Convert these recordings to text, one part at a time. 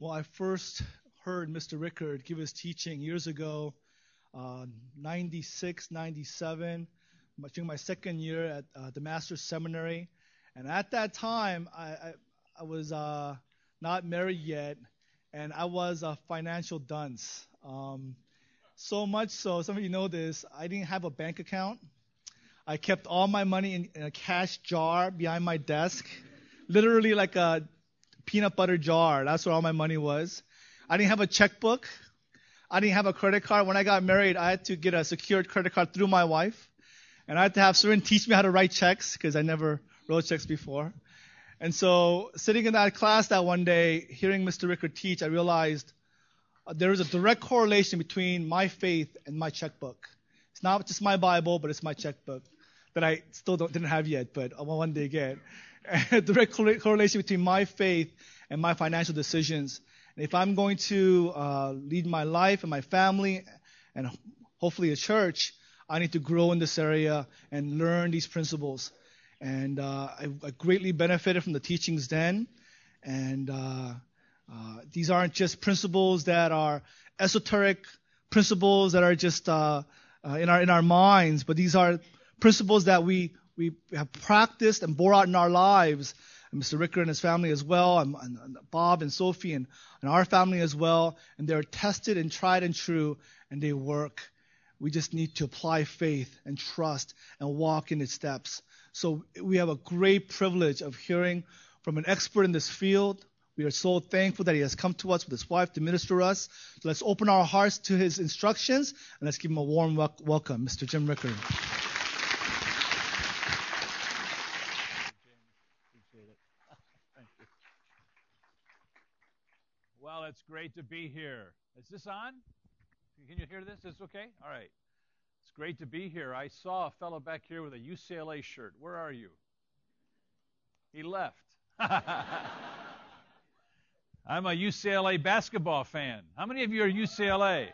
Well, I first heard Mr. Rickard give his teaching years ago, uh, 96, 97, during my second year at uh, the Master's Seminary. And at that time, I, I, I was uh, not married yet, and I was a financial dunce. Um, so much so, some of you know this, I didn't have a bank account. I kept all my money in, in a cash jar behind my desk, literally like a peanut butter jar. That's where all my money was. I didn't have a checkbook. I didn't have a credit card. When I got married, I had to get a secured credit card through my wife. And I had to have someone teach me how to write checks because I never wrote checks before. And so sitting in that class that one day, hearing Mr. Rickard teach, I realized uh, there is a direct correlation between my faith and my checkbook. It's not just my Bible, but it's my checkbook that I still didn't have yet, but I will one day get. direct correlation between my faith and my financial decisions. And if I'm going to uh, lead my life and my family and hopefully a church, I need to grow in this area and learn these principles. And uh, I, I, greatly benefited from the teachings then. And uh, uh these aren't just principles that are esoteric principles that are just uh, uh, in our in our minds, but these are principles that we we have practiced and bore out in our lives. And Mr. Rickard and his family as well, and, and Bob and Sophie and, and our family as well. And they're tested and tried and true, and they work. We just need to apply faith and trust and walk in its steps. So we have a great privilege of hearing from an expert in this field. We are so thankful that he has come to us with his wife to minister us. So let's open our hearts to his instructions and let's give him a warm welcome, Mr. Jim Rickard. It's great to be here. Is this on? Can you hear this? Is okay? All right. It's great to be here. I saw a fellow back here with a UCLA shirt. Where are you? He left. I'm a UCLA basketball fan. How many of you are UCLA?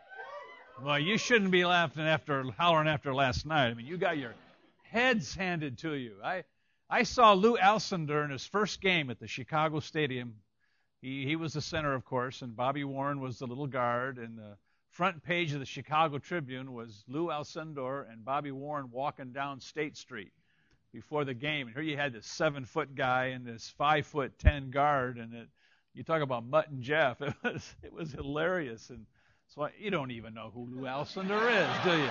Well, you shouldn't be laughing after hollering after last night. I mean, you got your heads handed to you. I I saw Lew Alcindor in his first game at the Chicago Stadium he, he was the center, of course, and Bobby Warren was the little guard. And the front page of the Chicago Tribune was Lew Alcindor and Bobby Warren walking down State Street before the game. And here you had this seven foot guy and this five foot ten guard, and it, you talk about Mutt and Jeff. It was it was hilarious. And so you don't even know who Lew Alcindor is, do you?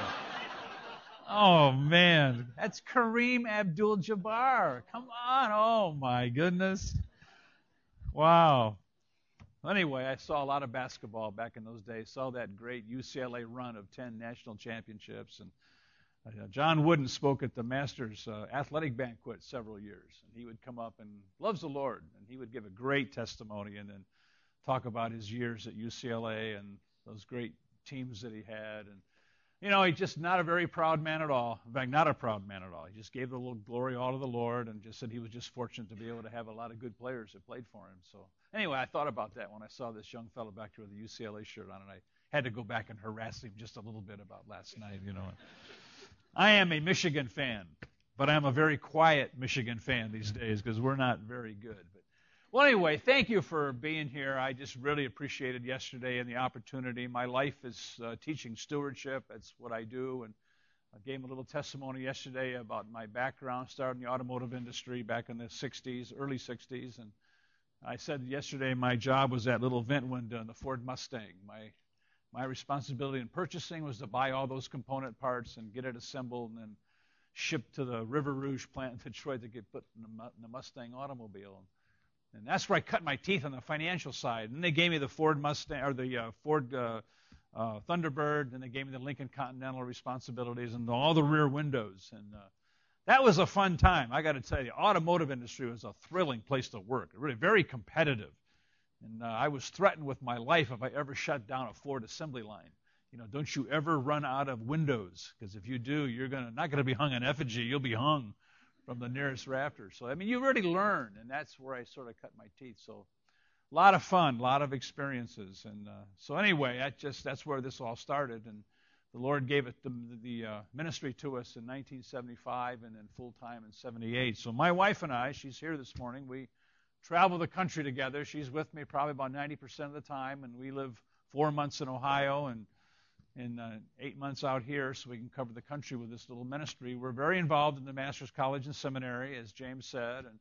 Oh man, that's Kareem Abdul-Jabbar. Come on, oh my goodness. Wow. Anyway, I saw a lot of basketball back in those days. Saw that great UCLA run of 10 national championships. And uh, John Wooden spoke at the Masters uh, athletic banquet several years. And he would come up and loves the Lord. And he would give a great testimony and then talk about his years at UCLA and those great teams that he had. And you know, he's just not a very proud man at all. In fact, not a proud man at all. He just gave the little glory all to the Lord and just said he was just fortunate to be able to have a lot of good players that played for him. So anyway, I thought about that when I saw this young fellow back there with a UCLA shirt on, and I had to go back and harass him just a little bit about last night. You know, I am a Michigan fan, but I'm a very quiet Michigan fan these days because we're not very good. Well, anyway, thank you for being here. I just really appreciated yesterday and the opportunity. My life is uh, teaching stewardship. That's what I do. And I gave a little testimony yesterday about my background, starting in the automotive industry back in the 60s, early 60s. And I said yesterday my job was that little vent window in the Ford Mustang. My my responsibility in purchasing was to buy all those component parts and get it assembled and then shipped to the River Rouge plant in Detroit to get put in the Mustang automobile. That's where I cut my teeth on the financial side. And they gave me the Ford Mustang or the uh, Ford uh, uh, Thunderbird, and they gave me the Lincoln Continental responsibilities and all the rear windows. And uh, that was a fun time. I got to tell you, the automotive industry was a thrilling place to work. Really very competitive. And uh, I was threatened with my life if I ever shut down a Ford assembly line. You know, don't you ever run out of windows, because if you do, you're gonna not to be hung in effigy. You'll be hung from the nearest rafter. So I mean, you already learn, and that's where I sort of cut my teeth. So a lot of fun, a lot of experiences, and uh, so anyway, that just that's where this all started, and the Lord gave it the, the uh, ministry to us in 1975, and then full time in '78. So my wife and I, she's here this morning. We travel the country together. She's with me probably about 90% of the time, and we live four months in Ohio and in uh, eight months out here, so we can cover the country with this little ministry. We're very involved in the Master's College and Seminary, as James said, and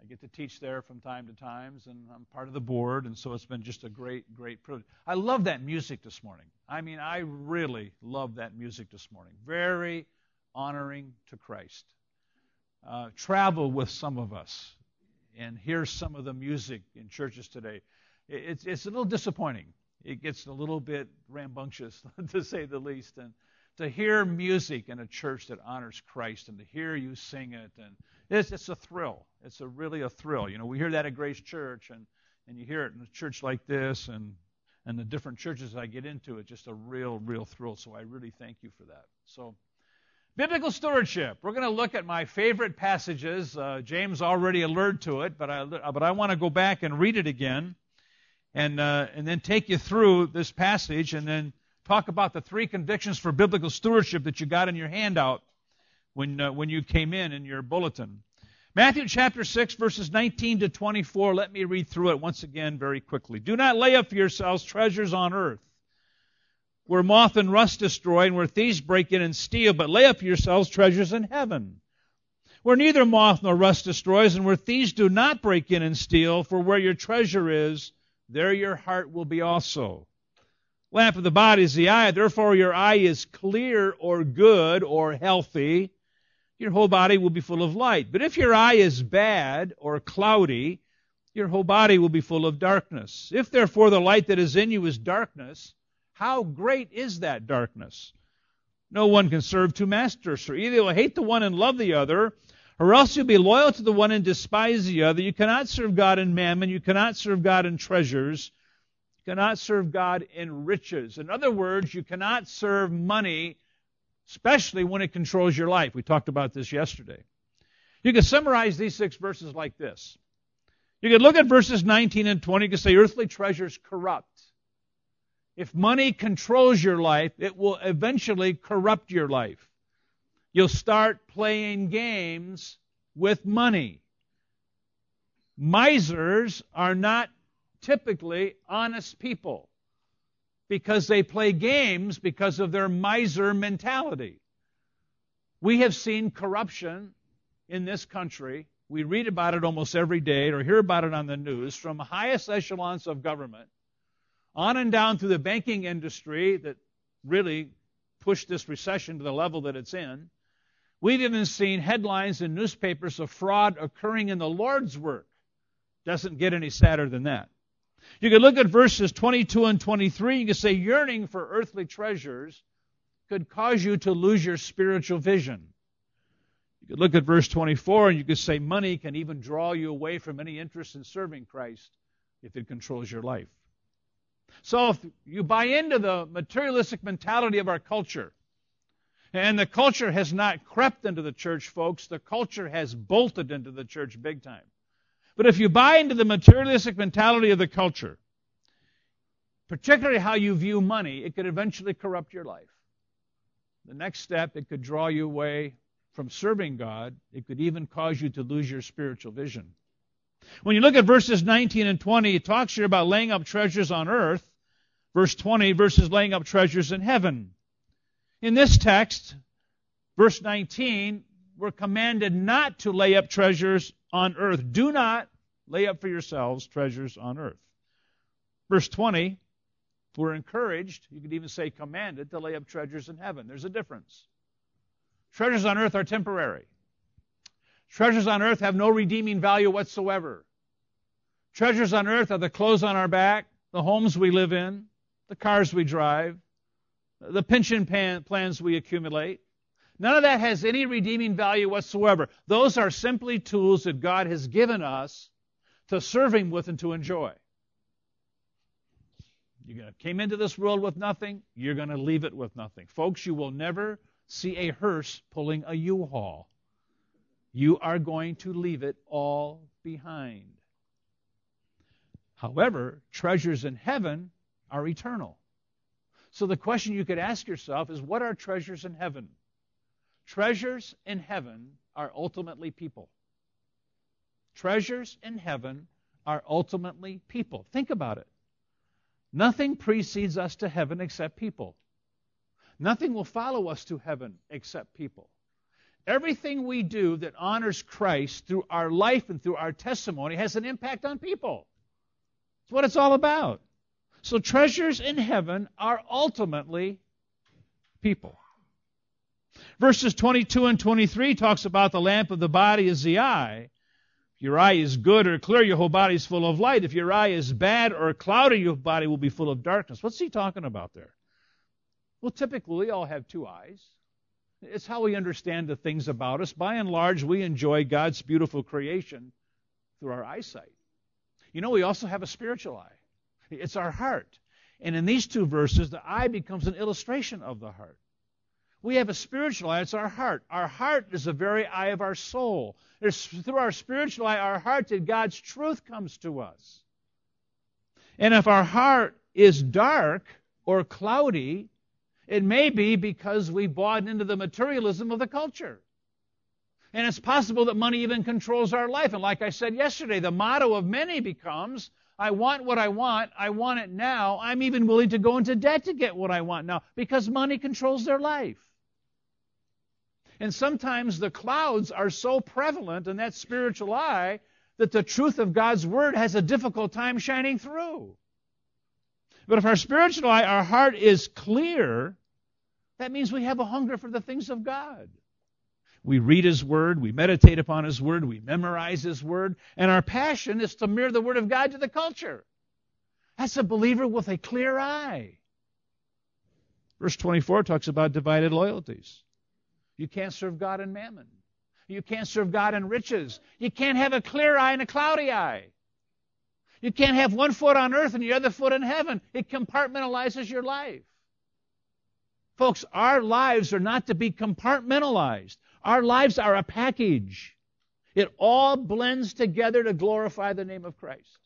I get to teach there from time to times, and I'm part of the board, and so it's been just a great, great privilege. I love that music this morning. I mean, I really love that music this morning. Very honoring to Christ. Uh, travel with some of us and hear some of the music in churches today. It's, it's a little disappointing it gets a little bit rambunctious, to say the least. And to hear music in a church that honors Christ and to hear you sing it, and it's, it's a thrill. It's a really a thrill. You know, we hear that at Grace Church, and, and you hear it in a church like this, and and the different churches I get into, it's just a real, real thrill. So I really thank you for that. So. Biblical stewardship. We're going to look at my favorite passages. Uh, James already alerted to it, but I, but I want to go back and read it again and, uh, and then take you through this passage and then talk about the three convictions for biblical stewardship that you got in your handout when, uh, when you came in in your bulletin. Matthew chapter 6, verses 19 to 24. Let me read through it once again very quickly. Do not lay up for yourselves treasures on earth, where moth and rust destroy, and where thieves break in and steal, but lay up for yourselves treasures in heaven, where neither moth nor rust destroys, and where thieves do not break in and steal, for where your treasure is, there your heart will be also. Lamp of the body is the eye, therefore your eye is clear or good or healthy. Your whole body will be full of light. But if your eye is bad or cloudy, your whole body will be full of darkness. If therefore the light that is in you is darkness, how great is that darkness? No one can serve two masters, for either will hate the one and love the other, or else you'll be loyal to the one and despise the other. You cannot serve God in mammon. You cannot serve God in treasures. You cannot serve God in riches. In other words, you cannot serve money, especially when it controls your life. We talked about this yesterday. You can summarize these six verses like this. You could look at verses 19 and 20. You could say, earthly treasures corrupt. If money controls your life, it will eventually corrupt your life. You'll start playing games with money. Misers are not typically honest people because they play games because of their miser mentality. We have seen corruption in this country. We read about it almost every day or hear about it on the news from highest echelons of government on and down through the banking industry that really pushed this recession to the level that it's in We've even seen headlines in newspapers of fraud occurring in the Lord's work. Doesn't get any sadder than that. You could look at verses 22 and 23. You could say yearning for earthly treasures could cause you to lose your spiritual vision. You could look at verse 24 and you could say money can even draw you away from any interest in serving Christ if it controls your life. So if you buy into the materialistic mentality of our culture, and the culture has not crept into the church, folks. The culture has bolted into the church big time. But if you buy into the materialistic mentality of the culture, particularly how you view money, it could eventually corrupt your life. The next step, it could draw you away from serving God. It could even cause you to lose your spiritual vision. When you look at verses 19 and 20, it talks here about laying up treasures on earth. Verse 20 versus laying up treasures in heaven. In this text, verse 19, we're commanded not to lay up treasures on earth. Do not lay up for yourselves treasures on earth. Verse 20, we're encouraged, you could even say commanded, to lay up treasures in heaven. There's a difference. Treasures on earth are temporary. Treasures on earth have no redeeming value whatsoever. Treasures on earth are the clothes on our back, the homes we live in, the cars we drive, the pension plans we accumulate. None of that has any redeeming value whatsoever. Those are simply tools that God has given us to serve Him with and to enjoy. You came into this world with nothing, you're going to leave it with nothing. Folks, you will never see a hearse pulling a U-Haul. You are going to leave it all behind. However, treasures in heaven are eternal. So the question you could ask yourself is what are treasures in heaven? Treasures in heaven are ultimately people. Treasures in heaven are ultimately people. Think about it. Nothing precedes us to heaven except people. Nothing will follow us to heaven except people. Everything we do that honors Christ through our life and through our testimony has an impact on people. It's what it's all about. So treasures in heaven are ultimately people. Verses 22 and 23 talks about the lamp of the body is the eye. If your eye is good or clear, your whole body is full of light. If your eye is bad or cloudy, your body will be full of darkness. What's he talking about there? Well, typically, we all have two eyes. It's how we understand the things about us. By and large, we enjoy God's beautiful creation through our eyesight. You know, we also have a spiritual eye. It's our heart. And in these two verses, the eye becomes an illustration of the heart. We have a spiritual eye, it's our heart. Our heart is the very eye of our soul. It's through our spiritual eye, our heart, that God's truth comes to us. And if our heart is dark or cloudy, it may be because we bought into the materialism of the culture. And it's possible that money even controls our life. And like I said yesterday, the motto of many becomes I want what I want. I want it now. I'm even willing to go into debt to get what I want now because money controls their life. And sometimes the clouds are so prevalent in that spiritual eye that the truth of God's Word has a difficult time shining through. But if our spiritual eye, our heart is clear, that means we have a hunger for the things of God. We read His Word, we meditate upon His Word, we memorize His Word, and our passion is to mirror the Word of God to the culture. That's a believer with a clear eye. Verse 24 talks about divided loyalties. You can't serve God and mammon. You can't serve God and riches. You can't have a clear eye and a cloudy eye. You can't have one foot on earth and the other foot in heaven. It compartmentalizes your life. Folks, our lives are not to be compartmentalized. Our lives are a package. It all blends together to glorify the name of Christ.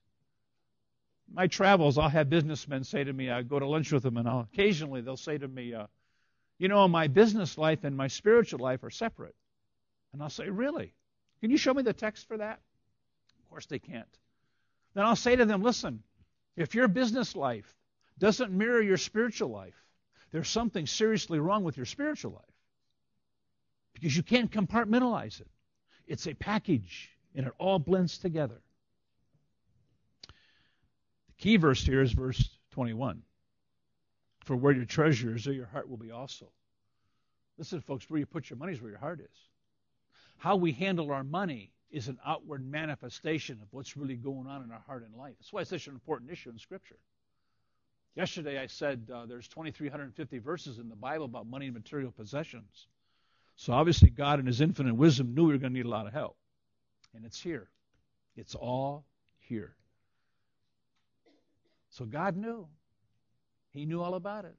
My travels, I'll have businessmen say to me, I go to lunch with them, and I'll, occasionally they'll say to me, uh, You know, my business life and my spiritual life are separate. And I'll say, Really? Can you show me the text for that? Of course they can't. Then I'll say to them, Listen, if your business life doesn't mirror your spiritual life, there's something seriously wrong with your spiritual life because you can't compartmentalize it. It's a package, and it all blends together. The key verse here is verse 21. For where your treasure is, there your heart will be also. Listen, folks, where you put your money is where your heart is. How we handle our money is an outward manifestation of what's really going on in our heart and life. That's why it's such an important issue in Scripture. Yesterday I said uh, there's 2,350 verses in the Bible about money and material possessions. So obviously, God, in His infinite wisdom, knew we were going to need a lot of help. And it's here. It's all here. So God knew. He knew all about it.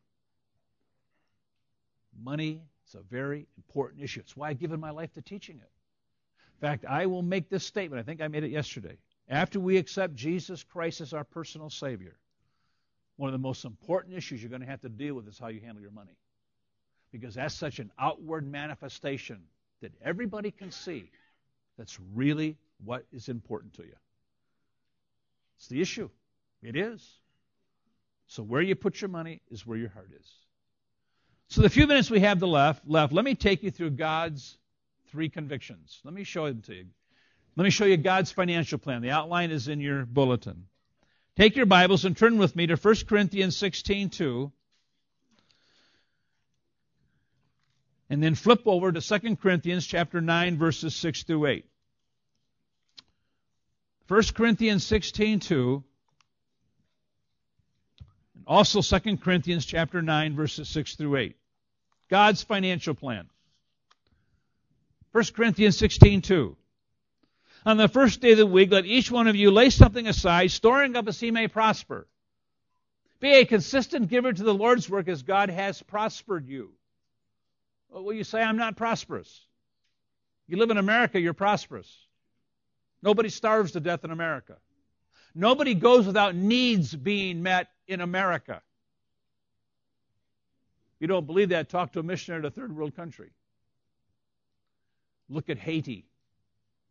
Money is a very important issue. It's why I've given my life to teaching it. In fact, I will make this statement. I think I made it yesterday. After we accept Jesus Christ as our personal Savior, one of the most important issues you're going to have to deal with is how you handle your money because that's such an outward manifestation that everybody can see that's really what is important to you. It's the issue. It is. So where you put your money is where your heart is. So the few minutes we have the left, left, let me take you through God's three convictions. Let me show them to you. Let me show you God's financial plan. The outline is in your bulletin. Take your Bibles and turn with me to 1 Corinthians 16:2. And then flip over to 2 Corinthians chapter 9 verses 6 through 8. 1 Corinthians 16:2 and also 2 Corinthians chapter 9 verses 6 through 8. God's financial plan. 1 Corinthians 16:2 On the first day of the week let each one of you lay something aside storing up as he may prosper. Be a consistent giver to the Lord's work as God has prospered you. Well, you say, I'm not prosperous. You live in America, you're prosperous. Nobody starves to death in America. Nobody goes without needs being met in America. If you don't believe that, talk to a missionary in a third world country. Look at Haiti.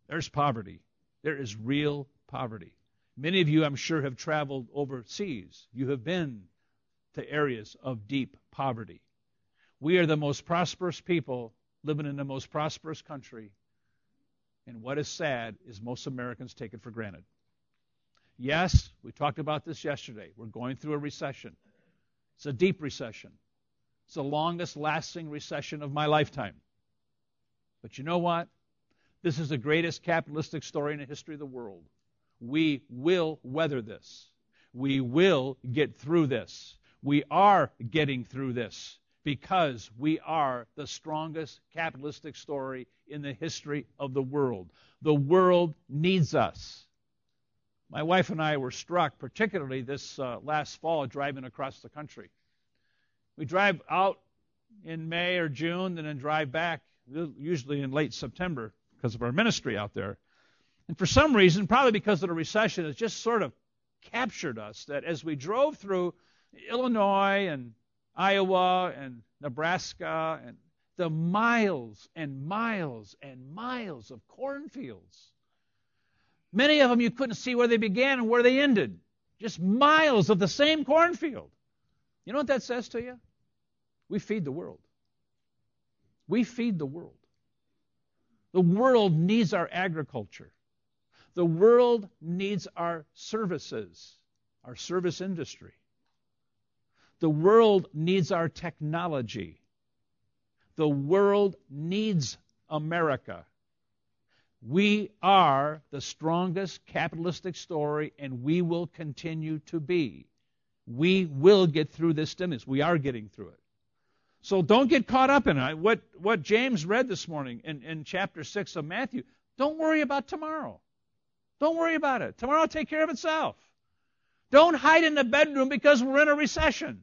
There's poverty. There is real poverty. Many of you, I'm sure, have traveled overseas. You have been to areas of deep poverty. We are the most prosperous people living in the most prosperous country. And what is sad is most Americans take it for granted. Yes, we talked about this yesterday. We're going through a recession. It's a deep recession. It's the longest lasting recession of my lifetime. But you know what? This is the greatest capitalistic story in the history of the world. We will weather this. We will get through this. We are getting through this because we are the strongest capitalistic story in the history of the world. The world needs us. My wife and I were struck, particularly this uh, last fall, driving across the country. We drive out in May or June and then drive back, usually in late September, because of our ministry out there. And for some reason, probably because of the recession, it just sort of captured us that as we drove through Illinois and Iowa and Nebraska and the miles and miles and miles of cornfields. Many of them you couldn't see where they began and where they ended. Just miles of the same cornfield. You know what that says to you? We feed the world. We feed the world. The world needs our agriculture. The world needs our services, our service industry. The world needs our technology. The world needs America. We are the strongest capitalistic story, and we will continue to be. We will get through this stimulus. We are getting through it. So don't get caught up in it. What, what James read this morning in, in chapter 6 of Matthew, don't worry about tomorrow. Don't worry about it. Tomorrow will take care of itself. Don't hide in the bedroom because we're in a recession.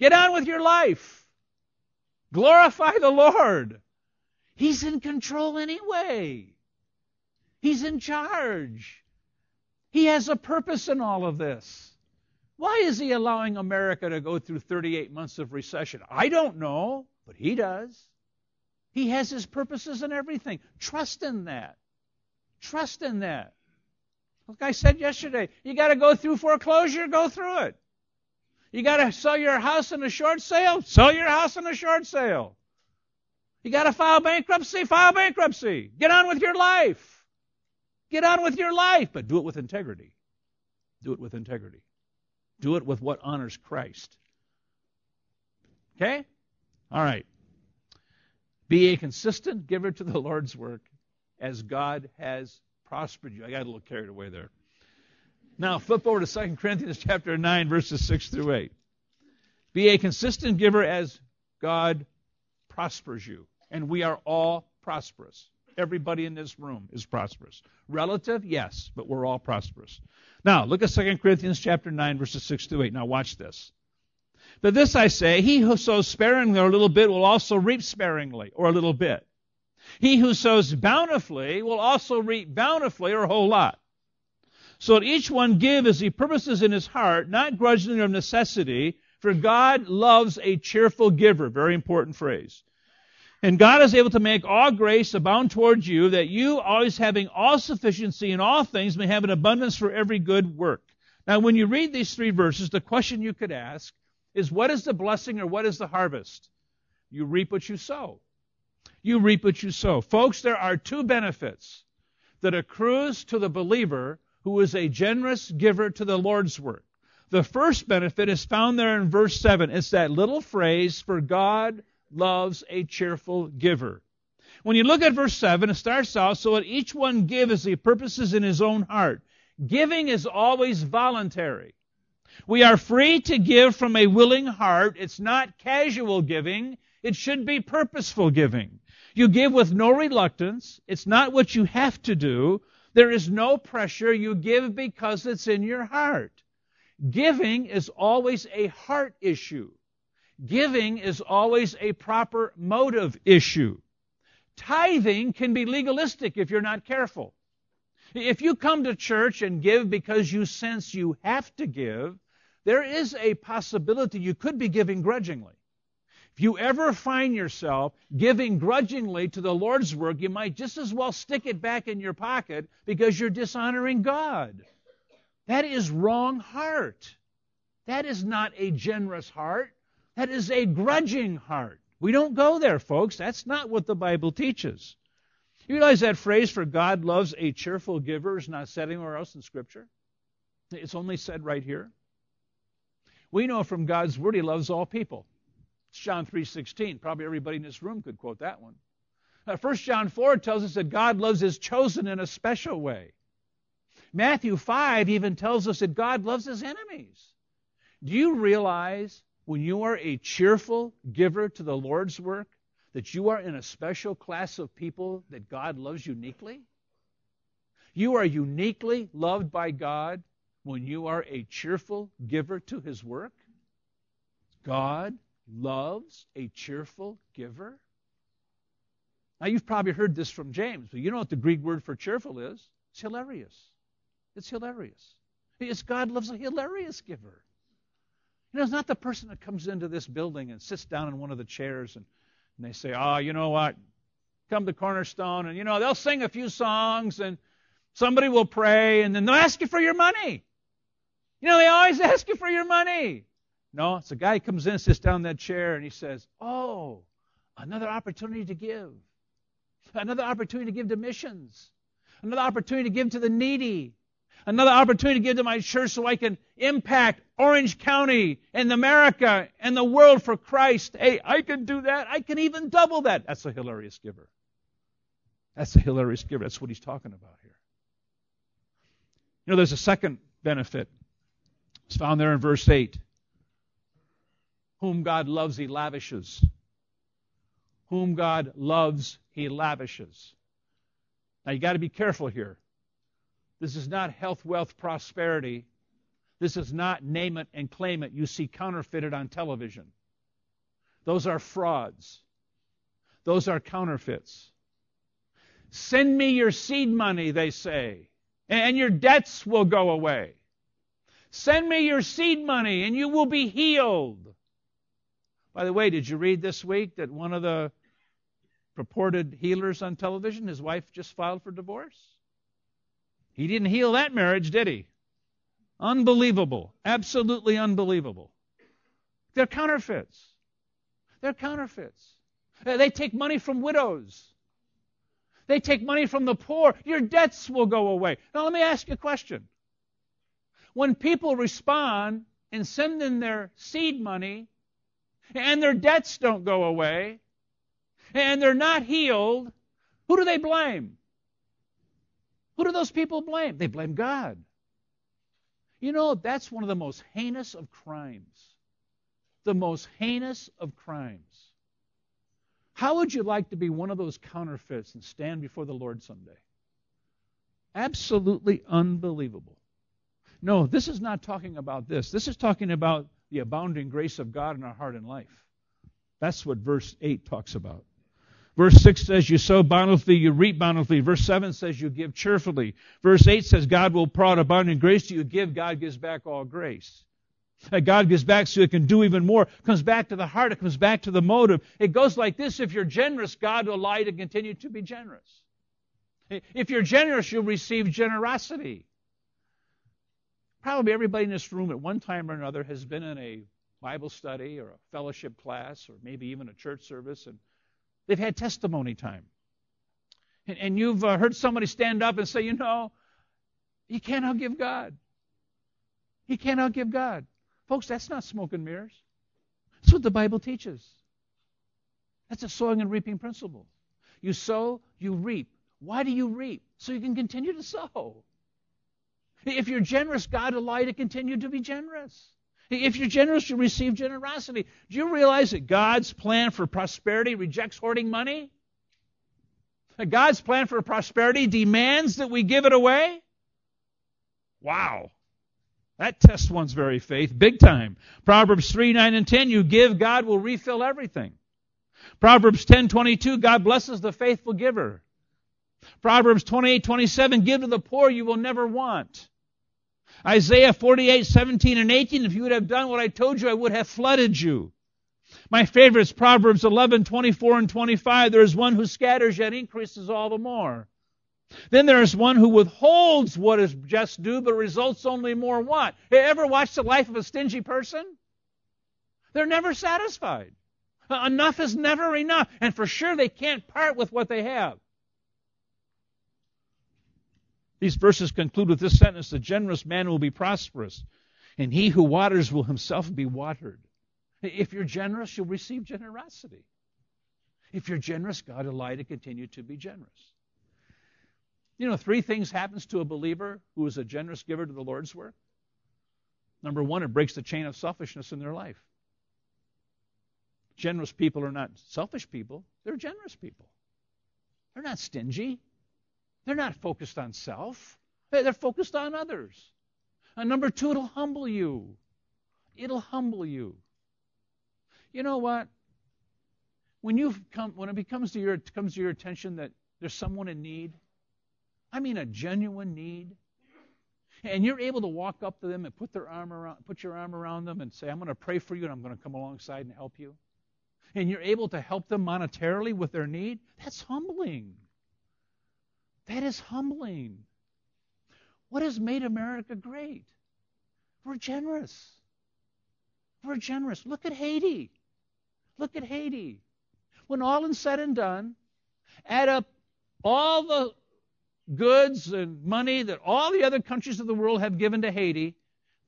Get on with your life. Glorify the Lord. He's in control anyway. He's in charge. He has a purpose in all of this. Why is he allowing America to go through 38 months of recession? I don't know, but he does. He has his purposes in everything. Trust in that. Trust in that. Like I said yesterday, you got to go through foreclosure, go through it. You got to sell your house in a short sale, sell your house in a short sale. You got to file bankruptcy, file bankruptcy. Get on with your life. Get on with your life, but do it with integrity. Do it with integrity. Do it with what honors Christ. Okay? All right. Be a consistent giver to the Lord's work as God has prospered you. I got a little carried away there. Now, flip over to 2 Corinthians chapter 9, verses 6 through 8. Be a consistent giver as God prospers you. And we are all prosperous. Everybody in this room is prosperous. Relative, yes, but we're all prosperous. Now, look at 2 Corinthians chapter 9, verses 6 through 8. Now, watch this. But this I say, he who sows sparingly or a little bit will also reap sparingly or a little bit. He who sows bountifully will also reap bountifully or a whole lot. So let each one give as he purposes in his heart, not grudgingly or of necessity, for God loves a cheerful giver. Very important phrase. And God is able to make all grace abound towards you, that you, always having all sufficiency in all things, may have an abundance for every good work. Now, when you read these three verses, the question you could ask is what is the blessing or what is the harvest? You reap what you sow. You reap what you sow. Folks, there are two benefits that accrues to the believer who is a generous giver to the Lord's work. The first benefit is found there in verse 7. It's that little phrase, for God loves a cheerful giver. When you look at verse 7, it starts out, so let each one give as he purposes in his own heart. Giving is always voluntary. We are free to give from a willing heart. It's not casual giving. It should be purposeful giving. You give with no reluctance. It's not what you have to do. There is no pressure. You give because it's in your heart. Giving is always a heart issue. Giving is always a proper motive issue. Tithing can be legalistic if you're not careful. If you come to church and give because you sense you have to give, there is a possibility you could be giving grudgingly. If you ever find yourself giving grudgingly to the Lord's work, you might just as well stick it back in your pocket because you're dishonoring God. That is wrong heart. That is not a generous heart. That is a grudging heart. We don't go there, folks. That's not what the Bible teaches. You realize that phrase for God loves a cheerful giver is not said anywhere else in Scripture? It's only said right here. We know from God's word he loves all people. John 3:16. Probably everybody in this room could quote that one. Uh, 1 John 4 tells us that God loves his chosen in a special way. Matthew 5 even tells us that God loves his enemies. Do you realize when you are a cheerful giver to the Lord's work that you are in a special class of people that God loves uniquely? You are uniquely loved by God when you are a cheerful giver to his work? God loves a cheerful giver. Now, you've probably heard this from James, but you know what the Greek word for cheerful is? It's hilarious. It's hilarious. It's God loves a hilarious giver. You know, it's not the person that comes into this building and sits down in one of the chairs and, and they say, oh, you know what? Come to Cornerstone, and, you know, they'll sing a few songs and somebody will pray, and then they'll ask you for your money. You know, they always ask you for your money. No, it's a guy comes in, sits down in that chair, and he says, Oh, another opportunity to give. Another opportunity to give to missions. Another opportunity to give to the needy. Another opportunity to give to my church so I can impact Orange County and America and the world for Christ. Hey, I can do that. I can even double that. That's a hilarious giver. That's a hilarious giver. That's what he's talking about here. You know, there's a second benefit it's found there in verse 8. Whom God loves, he lavishes. Whom God loves, he lavishes. Now you got to be careful here. This is not health, wealth, prosperity. This is not name it and claim it you see counterfeited on television. Those are frauds. Those are counterfeits. Send me your seed money, they say, and your debts will go away. Send me your seed money and you will be healed. By the way, did you read this week that one of the purported healers on television, his wife just filed for divorce? He didn't heal that marriage, did he? Unbelievable. Absolutely unbelievable. They're counterfeits. They're counterfeits. They take money from widows. They take money from the poor. Your debts will go away. Now, let me ask you a question. When people respond and send in their seed money and their debts don't go away and they're not healed, who do they blame? Who do those people blame? They blame God. You know, that's one of the most heinous of crimes. The most heinous of crimes. How would you like to be one of those counterfeits and stand before the Lord someday? Absolutely unbelievable. No, this is not talking about this. This is talking about the abounding grace of God in our heart and life. That's what verse 8 talks about. Verse 6 says, You sow bountifully, you reap bountifully. Verse 7 says, You give cheerfully. Verse 8 says, God will pour out abundant grace to you. Give, God gives back all grace. God gives back so it can do even more. It comes back to the heart. It comes back to the motive. It goes like this If you're generous, God will allow you to continue to be generous. If you're generous, you'll receive generosity. Probably everybody in this room at one time or another has been in a Bible study or a fellowship class or maybe even a church service and they've had testimony time. And, and you've uh, heard somebody stand up and say, you know, you can't outgive God. You can't outgive God. Folks, that's not smoke and mirrors. That's what the Bible teaches. That's a sowing and reaping principle. You sow, you reap. Why do you reap? So you can continue to sow. If you're generous, God will allow you to continue to be generous. If you're generous, you receive generosity. Do you realize that God's plan for prosperity rejects hoarding money? God's plan for prosperity demands that we give it away? Wow. That tests one's very faith, big time. Proverbs 3, 9, and 10, you give, God will refill everything. Proverbs 10, 22, God blesses the faithful giver. Proverbs 28, 27, give to the poor, you will never want. Isaiah 48, 17 and 18, if you would have done what I told you, I would have flooded you. My favorite is Proverbs 11, 24 and 25. There is one who scatters yet increases all the more. Then there is one who withholds what is just due, but results only more want. Have you ever watched the life of a stingy person? They're never satisfied. Uh, enough is never enough. And for sure, they can't part with what they have. These verses conclude with this sentence The generous man will be prosperous, and he who waters will himself be watered. If you're generous, you'll receive generosity. If you're generous, God will allow you to continue to be generous. You know, three things happens to a believer who is a generous giver to the Lord's work. Number one, it breaks the chain of selfishness in their life. Generous people are not selfish people, they're generous people. They're not stingy. They're not focused on self. They're focused on others. And number two, it'll humble you. It'll humble you. You know what? When you come, when it becomes to your comes to your attention that there's someone in need, I mean a genuine need, and you're able to walk up to them and put their arm around, put your arm around them and say, "I'm going to pray for you and I'm going to come alongside and help you," and you're able to help them monetarily with their need, that's humbling. That is humbling. What has made America great? We're generous. We're generous. Look at Haiti. Look at Haiti. When all is said and done, add up all the goods and money that all the other countries of the world have given to Haiti,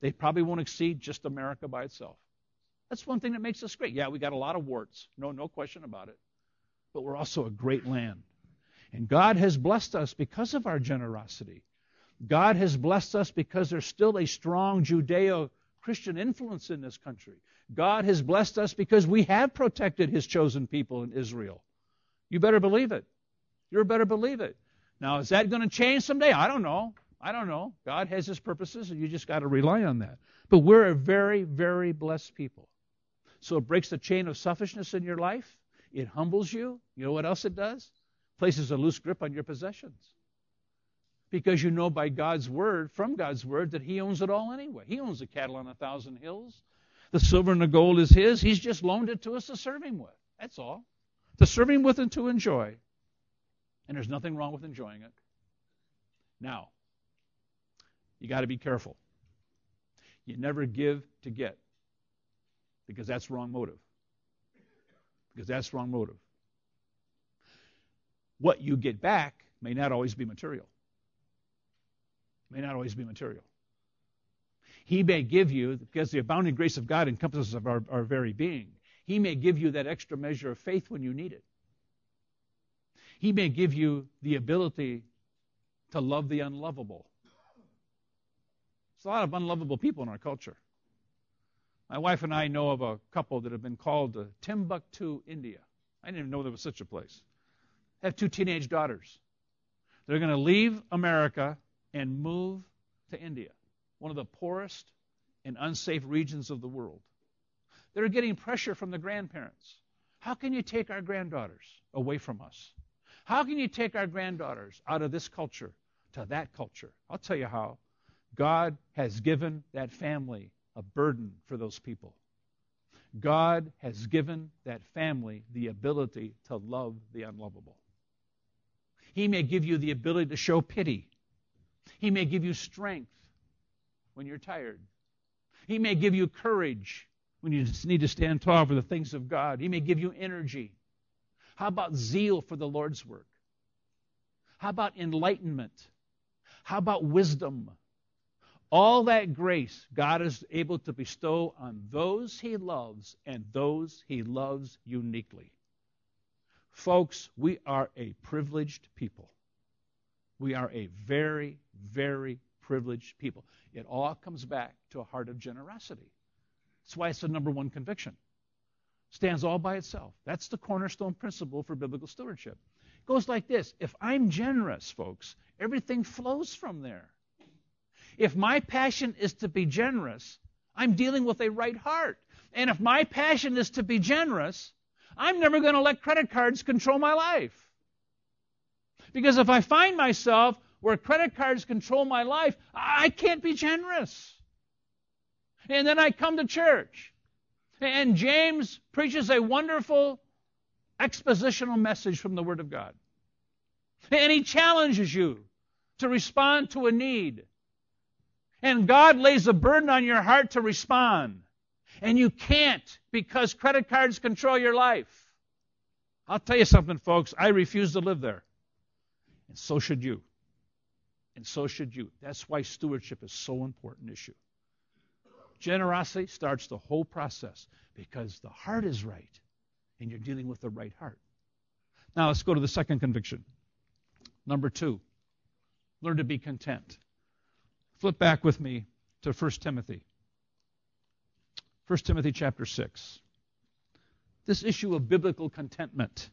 they probably won't exceed just America by itself. That's one thing that makes us great. Yeah, we got a lot of warts. No, no question about it. But we're also a great land. And God has blessed us because of our generosity. God has blessed us because there's still a strong Judeo Christian influence in this country. God has blessed us because we have protected his chosen people in Israel. You better believe it. You better believe it. Now, is that going to change someday? I don't know. I don't know. God has his purposes, and you just got to rely on that. But we're a very, very blessed people. So it breaks the chain of selfishness in your life. It humbles you. You know what else it does? Places a loose grip on your possessions. Because you know by God's word, from God's word, that He owns it all anyway. He owns the cattle on a thousand hills. The silver and the gold is His. He's just loaned it to us to serve Him with. That's all. To serve Him with and to enjoy. And there's nothing wrong with enjoying it. Now, you got to be careful. You never give to get because that's wrong motive. Because that's wrong motive. What you get back may not always be material. May not always be material. He may give you, because the abounding grace of God encompasses our, our very being, He may give you that extra measure of faith when you need it. He may give you the ability to love the unlovable. There's a lot of unlovable people in our culture. My wife and I know of a couple that have been called to Timbuktu, India. I didn't even know there was such a place. They have two teenage daughters. They're going to leave America and move to India, one of the poorest and unsafe regions of the world. They're getting pressure from the grandparents. How can you take our granddaughters away from us? How can you take our granddaughters out of this culture to that culture? I'll tell you how. God has given that family a burden for those people. God has given that family the ability to love the unlovable. He may give you the ability to show pity. He may give you strength when you're tired. He may give you courage when you need to stand tall for the things of God. He may give you energy. How about zeal for the Lord's work? How about enlightenment? How about wisdom? All that grace God is able to bestow on those he loves and those he loves uniquely. Folks, we are a privileged people. We are a very, very privileged people. It all comes back to a heart of generosity. That's why it's the number one conviction. Stands all by itself. That's the cornerstone principle for biblical stewardship. It goes like this If I'm generous, folks, everything flows from there. If my passion is to be generous, I'm dealing with a right heart. And if my passion is to be generous, I'm never going to let credit cards control my life. Because if I find myself where credit cards control my life, I can't be generous. And then I come to church. And James preaches a wonderful expositional message from the Word of God. And He challenges you to respond to a need. And God lays a burden on your heart to respond. And you can't because credit cards control your life. I'll tell you something, folks. I refuse to live there. And so should you. And so should you. That's why stewardship is so important issue. Generosity starts the whole process because the heart is right and you're dealing with the right heart. Now let's go to the second conviction. Number two, learn to be content. Flip back with me to 1 Timothy. 1 Timothy chapter 6. This issue of biblical contentment.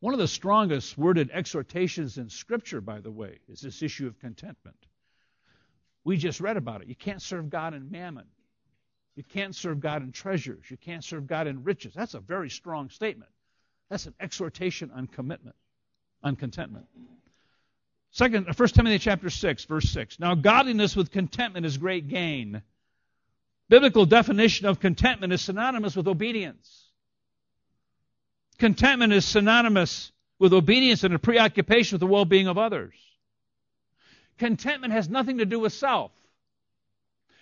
One of the strongest worded exhortations in Scripture, by the way, is this issue of contentment. We just read about it. You can't serve God in mammon. You can't serve God in treasures. You can't serve God in riches. That's a very strong statement. That's an exhortation on commitment, on contentment. Second, 1 uh, Timothy chapter 6, verse 6. Now godliness with contentment is great gain. Biblical definition of contentment is synonymous with obedience. Contentment is synonymous with obedience and a preoccupation with the well-being of others. Contentment has nothing to do with self.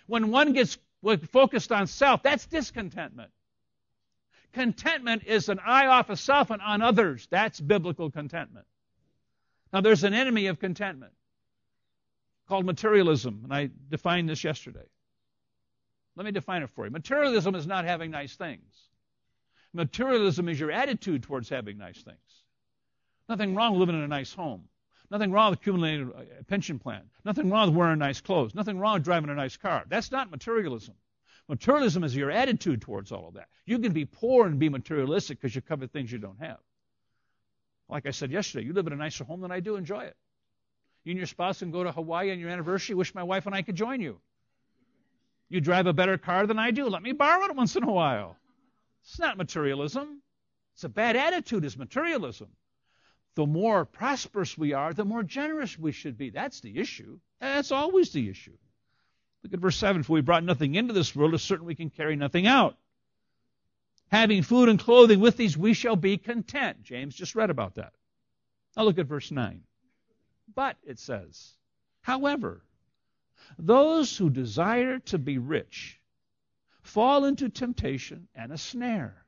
When one gets focused on self, that's discontentment. Contentment is an eye off of self and on others. That's biblical contentment. Now, there's an enemy of contentment called materialism, and I defined this yesterday. Let me define it for you. Materialism is not having nice things. Materialism is your attitude towards having nice things. Nothing wrong with living in a nice home. Nothing wrong with accumulating a pension plan. Nothing wrong with wearing nice clothes. Nothing wrong with driving a nice car. That's not materialism. Materialism is your attitude towards all of that. You can be poor and be materialistic because you covet things you don't have. Like I said yesterday, you live in a nicer home than I do. Enjoy it. You and your spouse can go to Hawaii on your anniversary. Wish my wife and I could join you. You drive a better car than I do. Let me borrow it once in a while. It's not materialism. It's a bad attitude, is materialism. The more prosperous we are, the more generous we should be. That's the issue. That's always the issue. Look at verse 7. For we brought nothing into this world, it's certain we can carry nothing out. Having food and clothing, with these we shall be content. James just read about that. Now look at verse 9. But, it says, however, those who desire to be rich fall into temptation and a snare,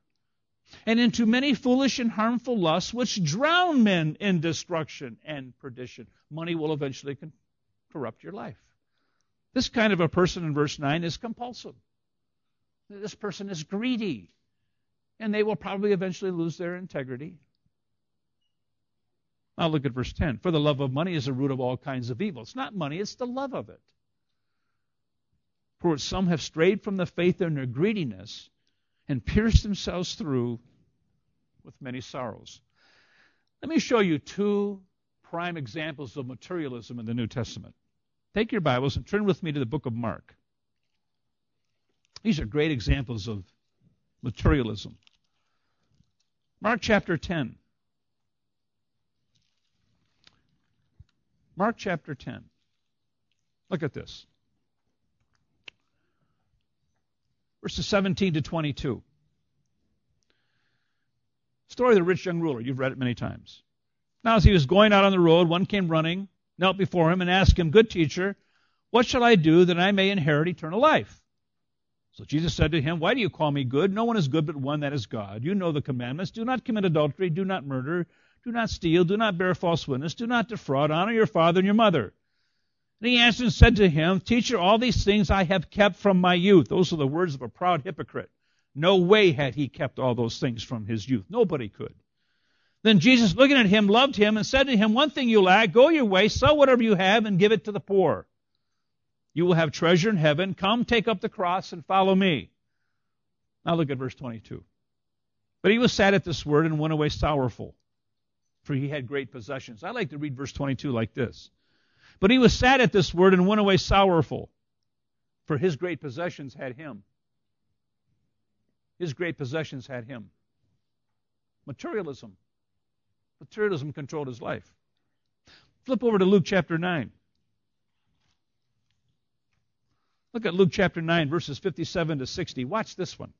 and into many foolish and harmful lusts which drown men in destruction and perdition. Money will eventually corrupt your life. This kind of a person in verse 9 is compulsive. This person is greedy and they will probably eventually lose their integrity. Now look at verse 10. For the love of money is the root of all kinds of evil. It's not money, it's the love of it. For some have strayed from the faith in their greediness and pierced themselves through with many sorrows. Let me show you two prime examples of materialism in the New Testament. Take your Bibles and turn with me to the book of Mark. These are great examples of materialism. Mark chapter 10. Mark chapter 10. Look at this. Verses 17 to 22. Story of the rich young ruler. You've read it many times. Now, as he was going out on the road, one came running, knelt before him, and asked him, Good teacher, what shall I do that I may inherit eternal life? So Jesus said to him, Why do you call me good? No one is good but one, that is God. You know the commandments. Do not commit adultery. Do not murder. Do not steal. Do not bear false witness. Do not defraud. Honor your father and your mother. And he answered and said to him, Teacher, all these things I have kept from my youth. Those are the words of a proud hypocrite. No way had he kept all those things from his youth. Nobody could. Then Jesus, looking at him, loved him and said to him, One thing you lack, go your way, sell whatever you have and give it to the poor you will have treasure in heaven. Come, take up the cross and follow me. Now look at verse 22. But he was sad at this word and went away sorrowful, for he had great possessions. I like to read verse 22 like this. But he was sad at this word and went away sorrowful, for his great possessions had him. His great possessions had him. Materialism. Materialism controlled his life. Flip over to Luke chapter 9. Look at Luke chapter 9, verses 57 to 60. Watch this one.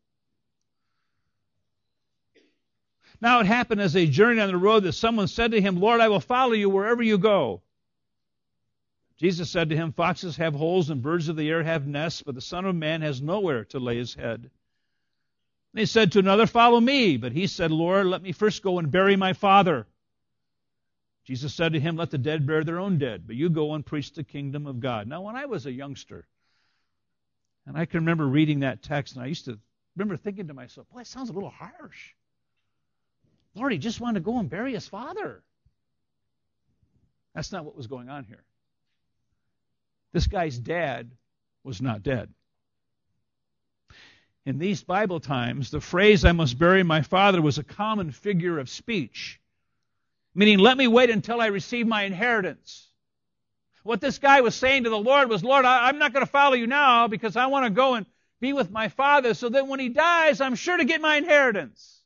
Now it happened as they journeyed on the road that someone said to him, Lord, I will follow you wherever you go. Jesus said to him, Foxes have holes and birds of the air have nests, but the Son of Man has nowhere to lay his head. And he said to another, Follow me. But he said, Lord, let me first go and bury my father. Jesus said to him, Let the dead bury their own dead, but you go and preach the kingdom of God. Now, when I was a youngster, and I can remember reading that text, and I used to remember thinking to myself, Boy, it sounds a little harsh. Lord, he just wanted to go and bury his father. That's not what was going on here. This guy's dad was not dead. In these Bible times, the phrase, I must bury my father, was a common figure of speech, meaning, let me wait until I receive my inheritance. What this guy was saying to the Lord was, Lord, I, am not going to follow you now because I want to go and be with my father so that when he dies, I'm sure to get my inheritance.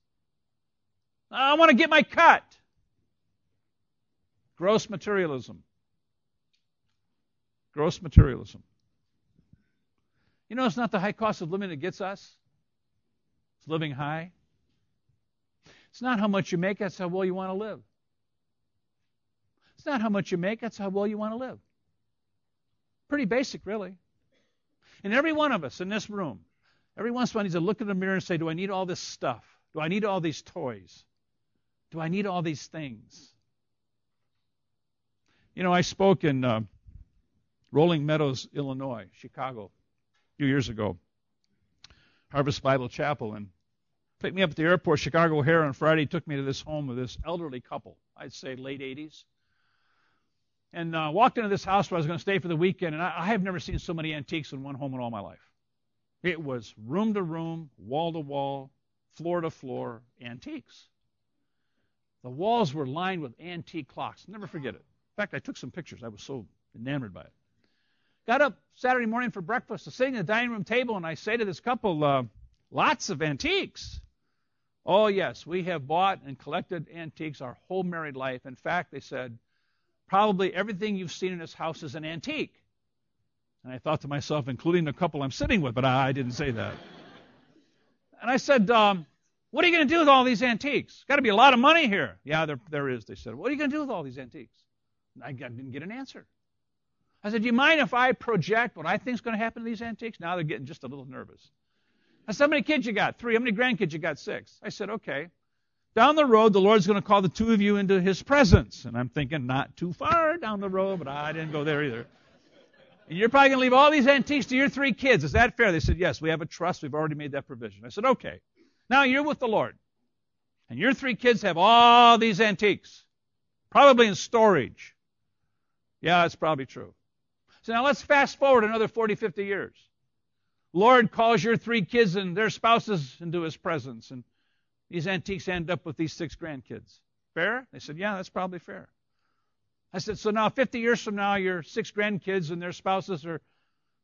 I want to get my cut. Gross materialism. Gross materialism. You know, it's not the high cost of living that gets us, it's living high. It's not how much you make, that's how well you want to live. It's not how much you make, that's how well you want to live. Pretty basic, really. And every one of us in this room, every once in a while needs to look in the mirror and say, Do I need all this stuff? Do I need all these toys? Do I need all these things? You know, I spoke in uh, Rolling Meadows, Illinois, Chicago, a few years ago. Harvest Bible Chapel, and picked me up at the airport, Chicago O'Hare, on Friday. Took me to this home of this elderly couple. I'd say late 80s. And uh, walked into this house where I was going to stay for the weekend, and I, I have never seen so many antiques in one home in all my life. It was room to room, wall to wall, floor to floor antiques. The walls were lined with antique clocks. Never forget it. In fact, I took some pictures. I was so enamored by it. Got up Saturday morning for breakfast, sitting at the dining room table, and I say to this couple, uh, lots of antiques. Oh, yes, we have bought and collected antiques our whole married life. In fact, they said, probably everything you've seen in this house is an antique. And I thought to myself, including the couple I'm sitting with, but I, I didn't say that. and I said, um, what are you going to do with all these antiques? Got to be a lot of money here. Yeah, there, there is, they said. What are you going to do with all these antiques? I didn't get an answer. I said, Do you mind if I project what I think is going to happen to these antiques? Now they're getting just a little nervous. I said, How many kids you got? Three. How many grandkids you got? Six. I said, Okay. Down the road, the Lord's going to call the two of you into his presence. And I'm thinking, not too far down the road, but I didn't go there either. And you're probably going to leave all these antiques to your three kids. Is that fair? They said, Yes, we have a trust. We've already made that provision. I said, Okay. Now you're with the Lord. And your three kids have all these antiques, probably in storage. Yeah, that's probably true. So now let's fast forward another 40, 50 years. Lord calls your three kids and their spouses into his presence, and these antiques end up with these six grandkids. Fair? They said, Yeah, that's probably fair. I said, So now 50 years from now, your six grandkids and their spouses are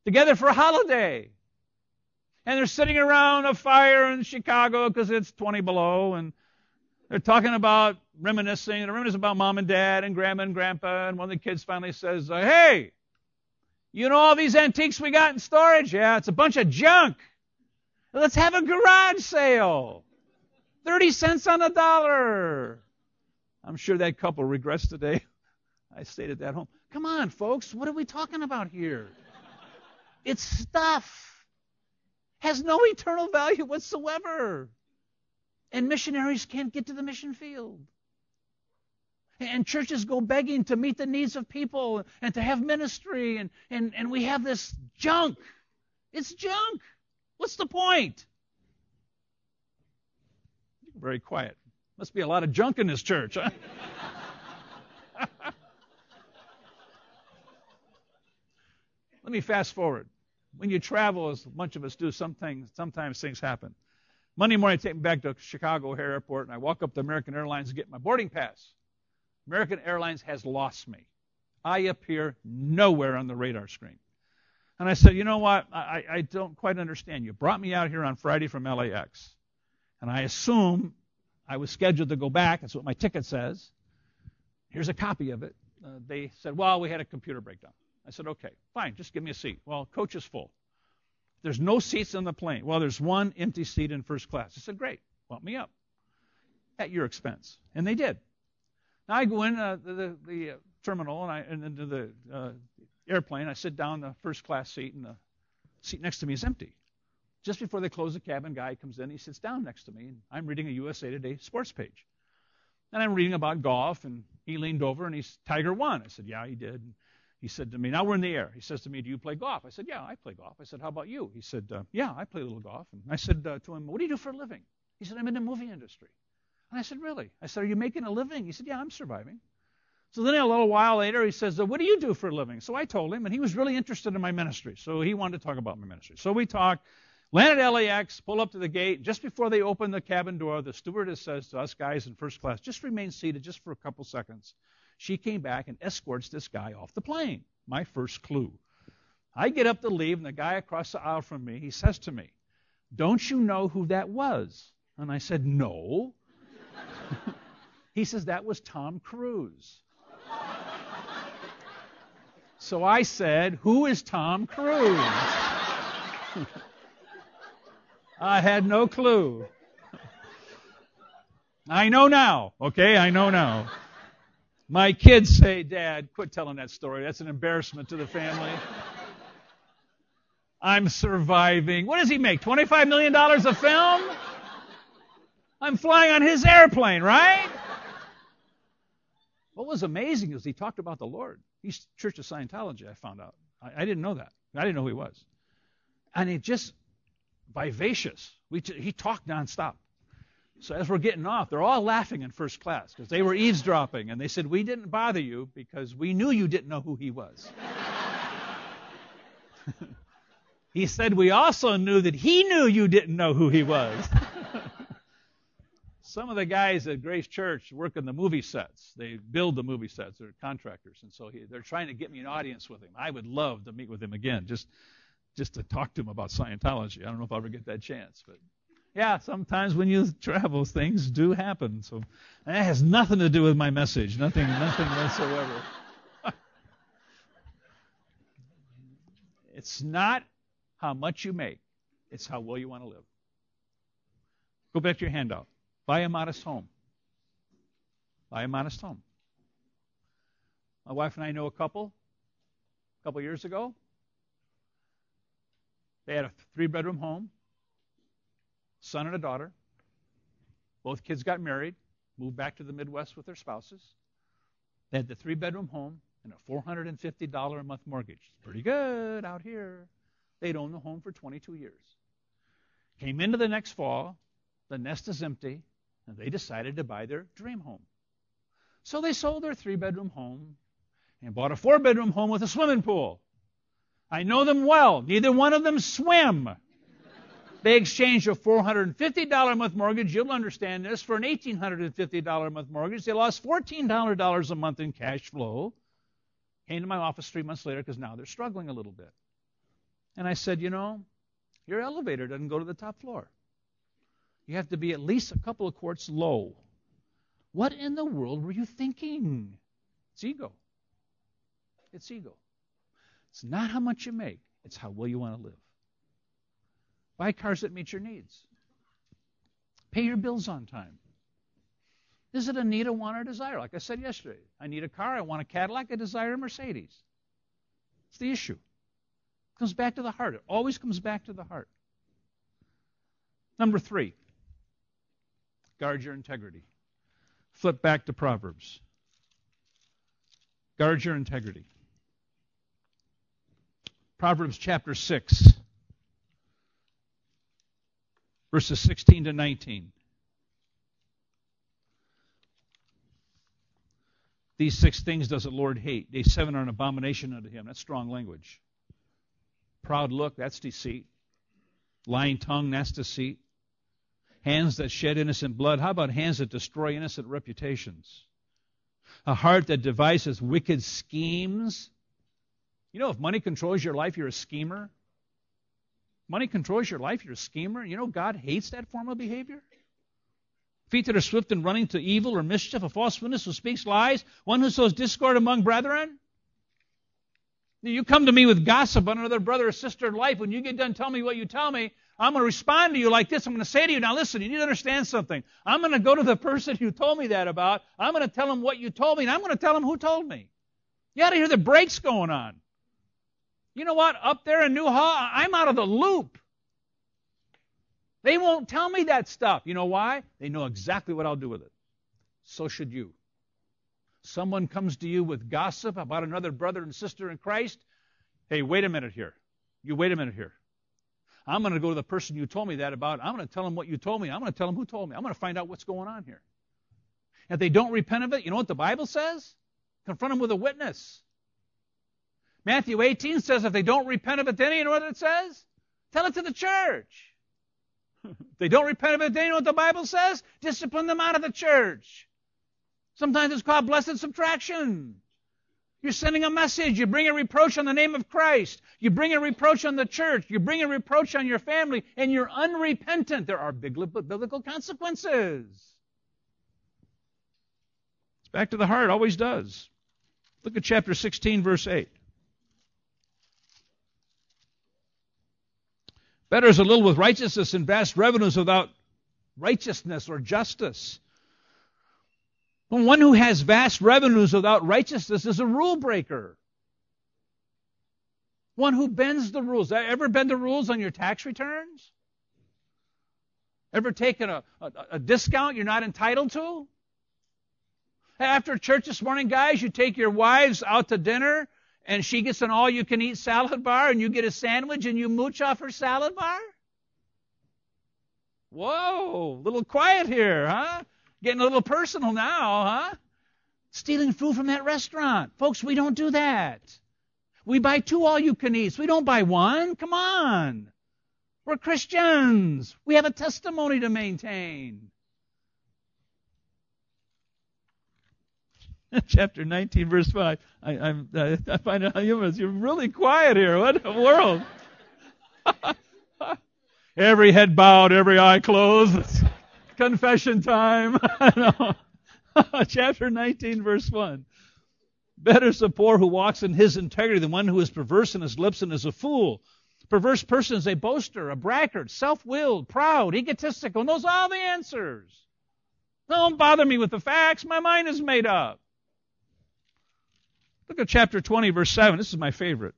together for a holiday and they're sitting around a fire in Chicago because it's 20 below, and they're talking about reminiscing, and reminiscing about mom and dad and grandma and grandpa, and one of the kids finally says, "Hey, you know all these antiques we got in storage? Yeah, it's a bunch of junk. Let's have a garage sale. 30 cents on a dollar." I'm sure that couple regrets today. I stayed at that home. Come on, folks, what are we talking about here? It's stuff has no eternal value whatsoever. And missionaries can't get to the mission field. And churches go begging to meet the needs of people and to have ministry, and, and, and we have this junk. It's junk. What's the point? Very quiet. Must be a lot of junk in this church, huh? Let me fast forward. When you travel, as a bunch of us do, sometimes, sometimes things happen. Monday morning, I take me back to Chicago O'Hare Airport, and I walk up to American Airlines to get my boarding pass. American Airlines has lost me. I appear nowhere on the radar screen. And I said, you know what? I, I don't quite understand. You brought me out here on Friday from LAX, and I assume I was scheduled to go back. That's what my ticket says. Here's a copy of it. Uh, they said, well, we had a computer breakdown. I said, okay, fine, just give me a seat. Well, coach is full. There's no seats on the plane. Well, there's one empty seat in first class. I said, great, bump me up. at your expense. And they did. Now I go in uh, the, the, the, uh, terminal and I and into the uh, airplane. I sit down in the first class seat, and the seat next to me is empty. Just before they close the cabin, guy comes in. He sits down next to me, and I'm reading a USA Today sports page. And I'm reading about golf, and he leaned over and he's Tiger won. I said, Yeah, he did. And he said to me, Now we're in the air. He says to me, Do you play golf? I said, Yeah, I play golf. I said, How about you? He said, uh, Yeah, I play a little golf. And I said uh, to him, What do you do for a living? He said, I'm in the movie industry. And I said, Really? I said, Are you making a living? He said, Yeah, I'm surviving. So then a little while later, he says, What do you do for a living? So I told him, and he was really interested in my ministry. So he wanted to talk about my ministry. So we talked. Land at LAX, pull up to the gate. Just before they open the cabin door, the stewardess says to us guys in first class, just remain seated just for a couple seconds. She came back and escorts this guy off the plane. My first clue. I get up to leave, and the guy across the aisle from me, he says to me, Don't you know who that was? And I said, No. He says, That was Tom Cruise. so I said, Who is Tom Cruise? I had no clue. I know now, okay? I know now. My kids say, Dad, quit telling that story. That's an embarrassment to the family. I'm surviving. What does he make? $25 million a film? I'm flying on his airplane, right? What was amazing is he talked about the Lord. He's Church of Scientology, I found out. I, I didn't know that. I didn't know who he was. And it just vivacious. We t- he talked nonstop. So as we're getting off, they're all laughing in first class because they were eavesdropping, and they said we didn't bother you because we knew you didn't know who he was. he said we also knew that he knew you didn't know who he was. Some of the guys at Grace Church work in the movie sets. They build the movie sets. They're contractors, and so he, they're trying to get me an audience with him. I would love to meet with him again. Just just to talk to him about Scientology. I don't know if I'll ever get that chance, but yeah, sometimes when you travel, things do happen. So that has nothing to do with my message. Nothing, nothing whatsoever. it's not how much you make; it's how well you want to live. Go back to your handout. Buy a modest home. Buy a modest home. My wife and I know a couple. A couple years ago, they had a three bedroom home, son and a daughter. Both kids got married, moved back to the Midwest with their spouses. They had the three bedroom home and a $450 a month mortgage. Pretty good out here. They'd owned the home for 22 years. Came into the next fall, the nest is empty, and they decided to buy their dream home. So they sold their three bedroom home and bought a four bedroom home with a swimming pool. I know them well. Neither one of them swim. They exchanged a $450 a month mortgage, you'll understand this, for an $1,850 a month mortgage. They lost $1,400 a month in cash flow. Came to my office three months later because now they're struggling a little bit. And I said, you know, your elevator doesn't go to the top floor. You have to be at least a couple of quarts low. What in the world were you thinking? It's ego. It's ego. It's not how much you make, it's how well you want to live. Buy cars that meet your needs. Pay your bills on time. Is it a need, a want, or desire? Like I said yesterday, I need a car, I want a Cadillac, I desire a Mercedes. It's the issue. It comes back to the heart. It always comes back to the heart. Number three, guard your integrity. Flip back to Proverbs. Guard your integrity. Proverbs chapter 6, verses 16 to 19. These six things does the Lord hate. Day seven are an abomination unto him. That's strong language. Proud look, that's deceit. Lying tongue, that's deceit. Hands that shed innocent blood. How about hands that destroy innocent reputations? A heart that devises wicked schemes. You know, if money controls your life, you're a schemer. Money controls your life, you're a schemer. You know, God hates that form of behavior. Feet that are swift in running to evil or mischief, a false witness who speaks lies, one who sows discord among brethren. You come to me with gossip on another brother or sister in life. When you get done tell me what you tell me, I'm going to respond to you like this. I'm going to say to you, now listen, you need to understand something. I'm going to go to the person you told me that about. I'm going to tell him what you told me, and I'm going to tell him who told me. You ought to hear the brakes going on. You know what? Up there in Newhall, I'm out of the loop. They won't tell me that stuff. You know why? They know exactly what I'll do with it. So should you. Someone comes to you with gossip about another brother and sister in Christ. Hey, wait a minute here. You wait a minute here. I'm going to go to the person you told me that about. I'm going to tell them what you told me. I'm going to tell them who told me. I'm going to find out what's going on here. If they don't repent of it, you know what the Bible says? Confront them with a witness. Matthew 18 says if they don't repent of it, then you know what it says? Tell it to the church. if they don't repent of it, then you know what the Bible says? Discipline them out of the church. Sometimes it's called blessed subtraction. You're sending a message. You bring a reproach on the name of Christ. You bring a reproach on the church. You bring a reproach on your family, and you're unrepentant. There are biblical consequences. It's back to the heart, always does. Look at chapter 16, verse 8. Better is a little with righteousness and vast revenues without righteousness or justice. One who has vast revenues without righteousness is a rule breaker. One who bends the rules. Ever bend the rules on your tax returns? Ever taken a, a, a discount you're not entitled to? After church this morning, guys, you take your wives out to dinner and she gets an all you can eat salad bar and you get a sandwich and you mooch off her salad bar? Whoa, a little quiet here, huh? Getting a little personal now, huh? Stealing food from that restaurant. Folks, we don't do that. We buy two all you can eats. We don't buy one. Come on. We're Christians. We have a testimony to maintain. Chapter 19, verse 5. I, I'm, I find it humorous. You're really quiet here. What in the world? every head bowed, every eye closed confession time. Chapter 19, verse 1. Better is the poor who walks in his integrity than one who is perverse in his lips and is a fool. Perverse person is a boaster, a braggart, self-willed, proud, egotistical, knows all the answers. Don't bother me with the facts. My mind is made up. Look at chapter 20, verse 7. This is my favorite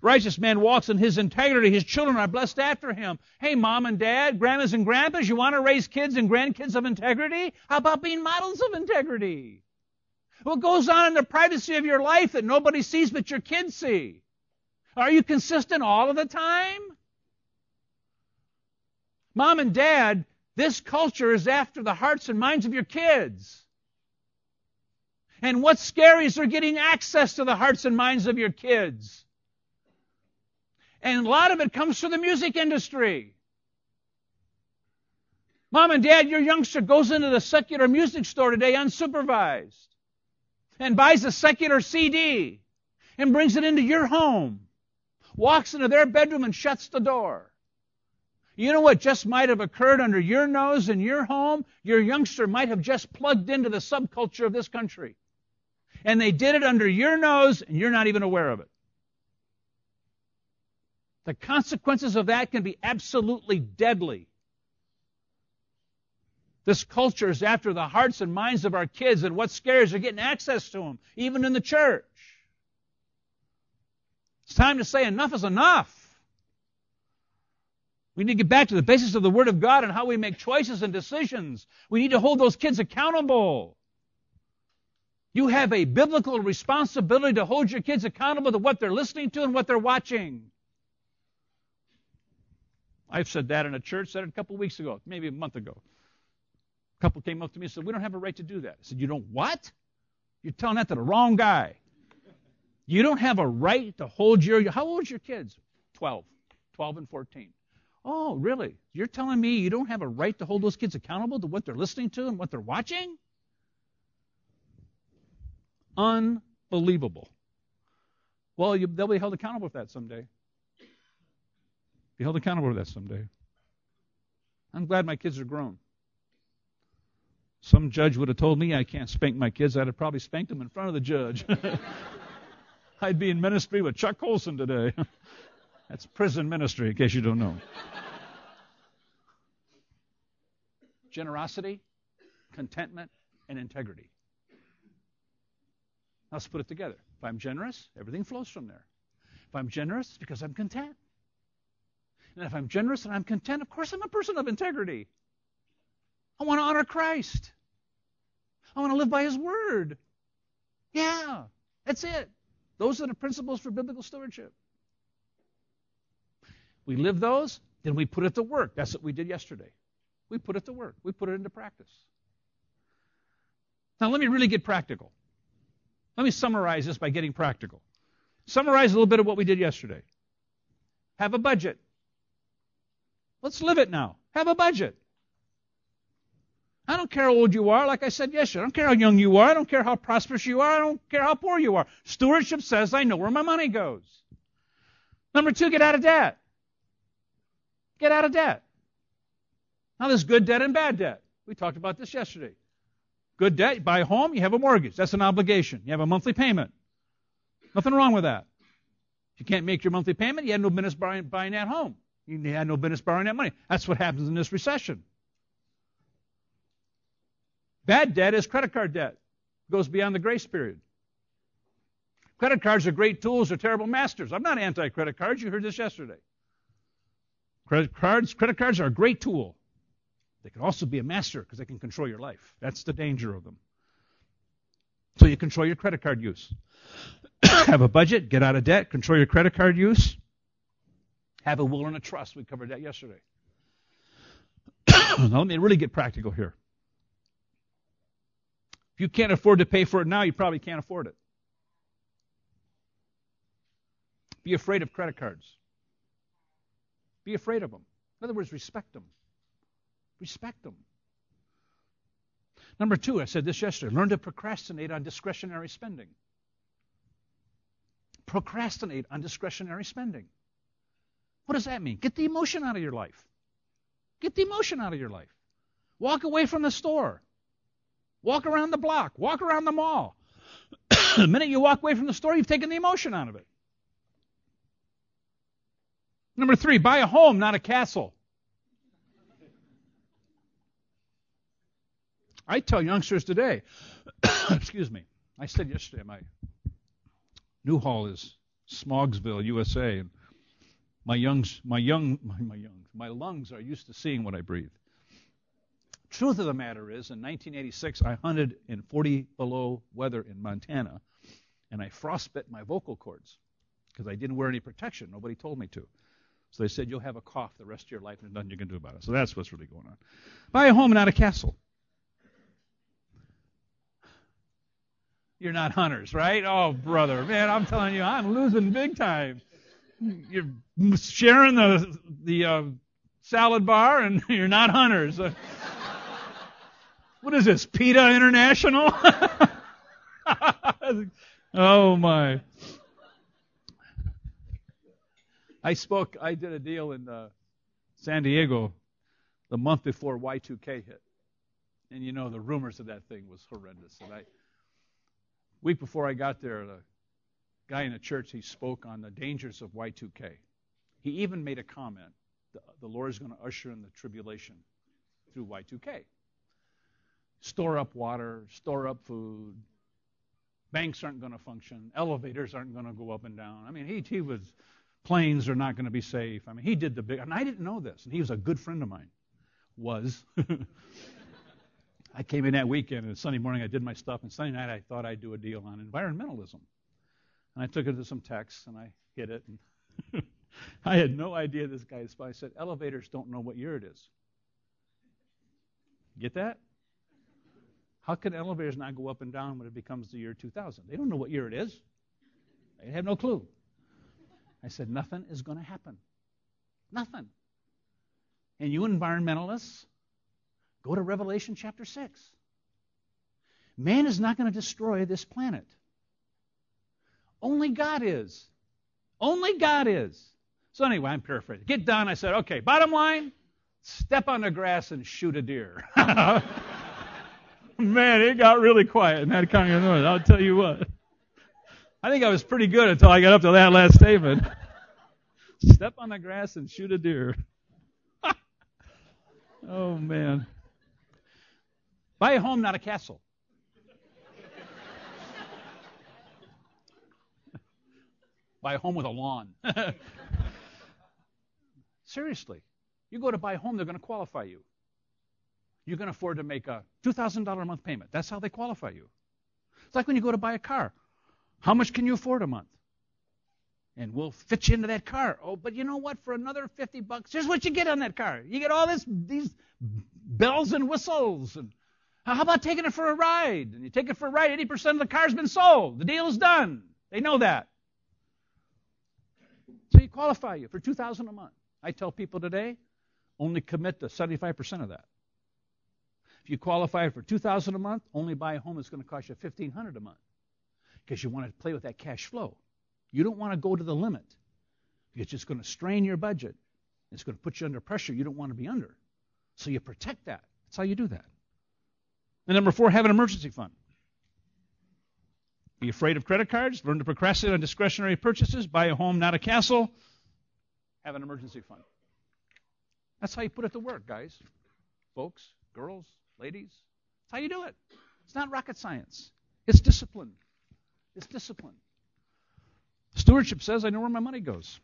righteous man walks in his integrity. His children are blessed after him. Hey, mom and dad, grandmas and grandpas, you want to raise kids and grandkids of integrity? How about being models of integrity? What goes on in the privacy of your life that nobody sees but your kids see? Are you consistent all of the time? Mom and dad, this culture is after the hearts and minds of your kids. And what's scary is they're getting access to the hearts and minds of your kids. And a lot of it comes through the music industry. Mom and dad, your youngster goes into the secular music store today unsupervised and buys a secular CD and brings it into your home, walks into their bedroom and shuts the door. You know what just might have occurred under your nose in your home? Your youngster might have just plugged into the subculture of this country. And they did it under your nose and you're not even aware of it. The consequences of that can be absolutely deadly. This culture is after the hearts and minds of our kids, and what scares are getting access to them, even in the church. It's time to say enough is enough. We need to get back to the basis of the Word of God and how we make choices and decisions. We need to hold those kids accountable. You have a biblical responsibility to hold your kids accountable to what they're listening to and what they're watching. I've said that in a church, said it a couple of weeks ago, maybe a month ago. A couple came up to me and said, We don't have a right to do that. I said, You don't what? You're telling that to the wrong guy. You don't have a right to hold your. How old are your kids? 12. 12 and 14. Oh, really? You're telling me you don't have a right to hold those kids accountable to what they're listening to and what they're watching? Unbelievable. Well, you, they'll be held accountable for that someday. Be held accountable for that someday. I'm glad my kids are grown. Some judge would have told me I can't spank my kids. I'd have probably spanked them in front of the judge. I'd be in ministry with Chuck Colson today. That's prison ministry, in case you don't know. Generosity, contentment, and integrity. Let's put it together. If I'm generous, everything flows from there. If I'm generous, it's because I'm content. And if I'm generous and I'm content, of course I'm a person of integrity. I want to honor Christ. I want to live by His Word. Yeah, that's it. Those are the principles for biblical stewardship. We live those, then we put it to work. That's what we did yesterday. We put it to work. We put it into practice. Now, let me really get practical. Let me summarize this by getting practical. Summarize a little bit of what we did yesterday. Have a budget. Let's live it now. Have a budget. I don't care how old you are, like I said yesterday. I don't care how young you are. I don't care how prosperous you are. I don't care how poor you are. Stewardship says I know where my money goes. Number two, get out of debt. Get out of debt. Now, there's good debt and bad debt. We talked about this yesterday. Good debt, you buy a home, you have a mortgage. That's an obligation. You have a monthly payment. Nothing wrong with that. If you can't make your monthly payment, you had no business buying, buying that home. You had no business borrowing that money. That's what happens in this recession. Bad debt is credit card debt. It goes beyond the grace period. Credit cards are great tools, they're terrible masters. I'm not anti credit cards. You heard this yesterday. Credit cards, credit cards are a great tool. They can also be a master because they can control your life. That's the danger of them. So you control your credit card use. Have a budget, get out of debt, control your credit card use. Have a will and a trust. We covered that yesterday. now let me really get practical here. If you can't afford to pay for it now, you probably can't afford it. Be afraid of credit cards. Be afraid of them. In other words, respect them. Respect them. Number two, I said this yesterday learn to procrastinate on discretionary spending. Procrastinate on discretionary spending. What does that mean? Get the emotion out of your life. Get the emotion out of your life. Walk away from the store. Walk around the block. Walk around the mall. the minute you walk away from the store, you've taken the emotion out of it. Number three, buy a home, not a castle. I tell youngsters today, excuse me, I said yesterday, my Newhall is Smogsville, USA, and my youngs, my young, my, my young, my lungs are used to seeing what I breathe. Truth of the matter is, in 1986, I hunted in 40 below weather in Montana, and I frostbit my vocal cords because I didn't wear any protection. Nobody told me to. So they said, You'll have a cough the rest of your life, and nothing you can do about it. So that's what's really going on. Buy a home, and not a castle. You're not hunters, right? Oh, brother, man, I'm telling you, I'm losing big time. You're sharing the the uh, salad bar, and you're not hunters. What is this, PETA International? oh my. I spoke, I did a deal in uh, San Diego the month before Y2K hit. And you know, the rumors of that thing was horrendous. And I, week before I got there, the guy in the church, he spoke on the dangers of Y2K. He even made a comment the, the Lord is going to usher in the tribulation through Y2K store up water, store up food. Banks aren't going to function. Elevators aren't going to go up and down. I mean, he, he was, planes are not going to be safe. I mean, he did the big, and I didn't know this, and he was a good friend of mine. Was. I came in that weekend, and Sunday morning I did my stuff, and Sunday night I thought I'd do a deal on environmentalism. And I took it to some texts, and I hit it, and I had no idea this guy. I said, elevators don't know what year it is. Get that? How can elevators not go up and down when it becomes the year 2000? They don't know what year it is. They have no clue. I said, nothing is going to happen. Nothing. And you environmentalists, go to Revelation chapter 6. Man is not going to destroy this planet. Only God is. Only God is. So anyway, I'm paraphrasing. Get done. I said, okay, bottom line, step on the grass and shoot a deer. Man, it got really quiet in that kind of noise. I'll tell you what. I think I was pretty good until I got up to that last statement. Step on the grass and shoot a deer. oh, man. Buy a home, not a castle. Buy a home with a lawn. Seriously. You go to buy a home, they're going to qualify you. You can afford to make a $2,000 a month payment. That's how they qualify you. It's like when you go to buy a car. How much can you afford a month? And we'll fit you into that car. Oh, but you know what? For another 50 bucks, here's what you get on that car. You get all this these bells and whistles. And how about taking it for a ride? And you take it for a ride, 80% of the car's been sold. The deal is done. They know that. So you qualify you for 2000 a month. I tell people today, only commit to 75% of that. If you qualify for 2000 a month, only buy a home that's going to cost you 1500 a month because you want to play with that cash flow. You don't want to go to the limit. It's just going to strain your budget. It's going to put you under pressure you don't want to be under. So you protect that. That's how you do that. And number four, have an emergency fund. Be afraid of credit cards. Learn to procrastinate on discretionary purchases. Buy a home, not a castle. Have an emergency fund. That's how you put it to work, guys, folks, girls, ladies. That's how you do it. It's not rocket science. It's discipline. It's discipline. Stewardship says I know where my money goes.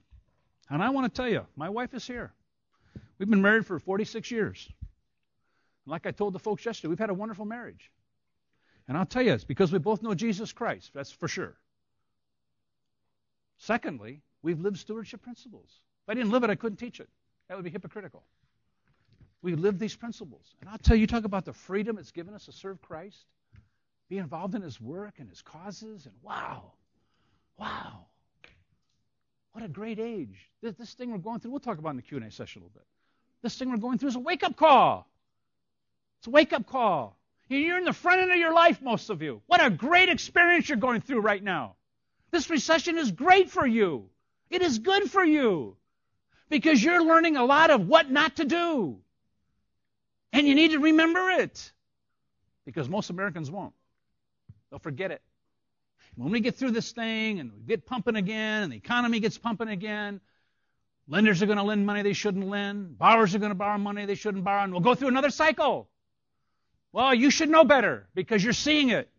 And I want to tell you, my wife is here. We've been married for 46 years. And like I told the folks yesterday, we've had a wonderful marriage. And I'll tell you, it's because we both know Jesus Christ. That's for sure. Secondly, we've lived stewardship principles. If I didn't live it, I couldn't teach it. That would be hypocritical. We live these principles. And I'll tell you, you talk about the freedom it's given us to serve Christ, be involved in his work and his causes, and wow, wow. What a great age. This, this thing we're going through, we'll talk about in the Q&A session a little bit. This thing we're going through is a wake-up call. It's a wake-up call. You're in the front end of your life, most of you. What a great experience you're going through right now. This recession is great for you. It is good for you because you're learning a lot of what not to do. And you need to remember it because most Americans won't. They'll forget it. When we get through this thing and we get pumping again and the economy gets pumping again, lenders are going to lend money they shouldn't lend, borrowers are going to borrow money they shouldn't borrow, and we'll go through another cycle. Well, you should know better because you're seeing it.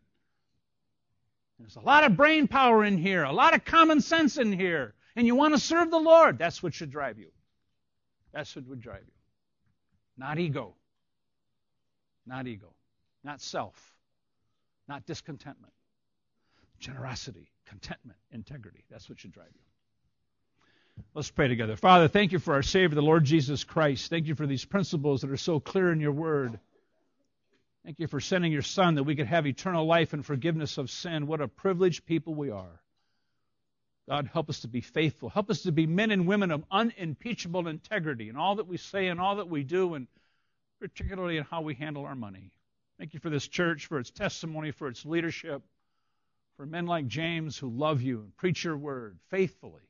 There's a lot of brain power in here, a lot of common sense in here, and you want to serve the Lord. That's what should drive you. That's what would drive you. Not ego. Not ego. Not self. Not discontentment. Generosity, contentment, integrity. That's what should drive you. Let's pray together. Father, thank you for our Savior, the Lord Jesus Christ. Thank you for these principles that are so clear in your word. Thank you for sending your Son that we could have eternal life and forgiveness of sin. What a privileged people we are. God, help us to be faithful. Help us to be men and women of unimpeachable integrity in all that we say and all that we do, and particularly in how we handle our money. Thank you for this church, for its testimony, for its leadership, for men like James who love you and preach your word faithfully.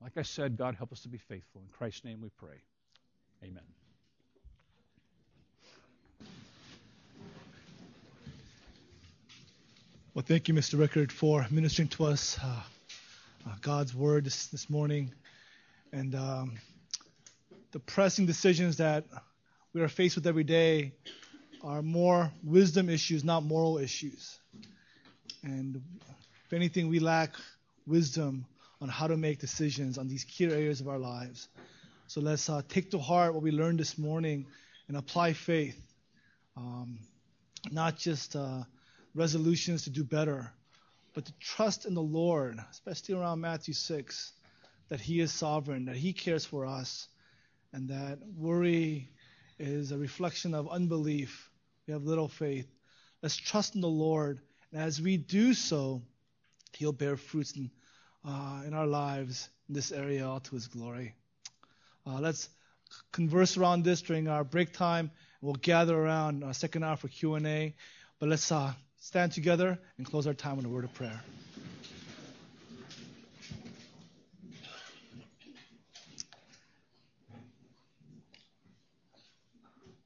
Like I said, God, help us to be faithful. In Christ's name we pray. Amen. Well, thank you, Mr. Rickard, for ministering to us uh, uh, God's word this, this morning and um, the pressing decisions that we are faced with every day are more wisdom issues, not moral issues. And if anything, we lack wisdom on how to make decisions on these key areas of our lives. So let's uh, take to heart what we learned this morning and apply faith, um, not just. Uh, resolutions to do better, but to trust in the Lord, especially around Matthew 6, that He is sovereign, that He cares for us, and that worry is a reflection of unbelief. We have little faith. Let's trust in the Lord, and as we do so, He'll bear fruits in, uh, in our lives in this area all to His glory. Uh, let's converse around this during our break time. We'll gather around our second hour for Q&A. But let's uh, stand together and close our time with a word of prayer.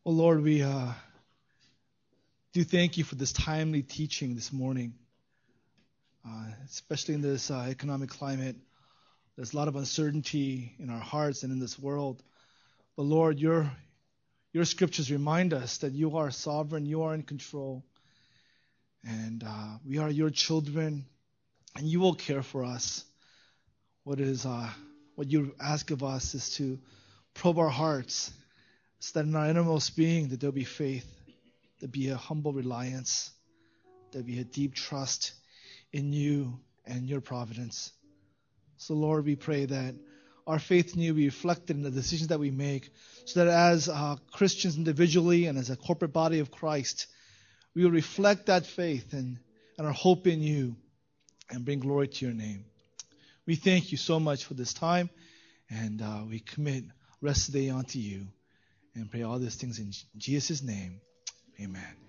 Oh Lord, we uh, do thank you for this timely teaching this morning. uh, especially in this uh, economic climate. There's a lot of uncertainty in our hearts and in this world. But Lord, your your scriptures remind us that you are sovereign, you are in control, and uh, we are your children, and you will care for us. What is uh, what you ask of us is to probe our hearts, so that in our innermost being that there'll be faith, there'll be a humble reliance, there'll be a deep trust in you and your providence. So, Lord, we pray that our faith in you be reflected in the decisions that we make, so that as uh, Christians individually and as a corporate body of Christ, we will reflect that faith and, and our hope in you and bring glory to your name. We thank you so much for this time, and uh, we commit rest of the day unto you and pray all these things in Jesus' name. Amen.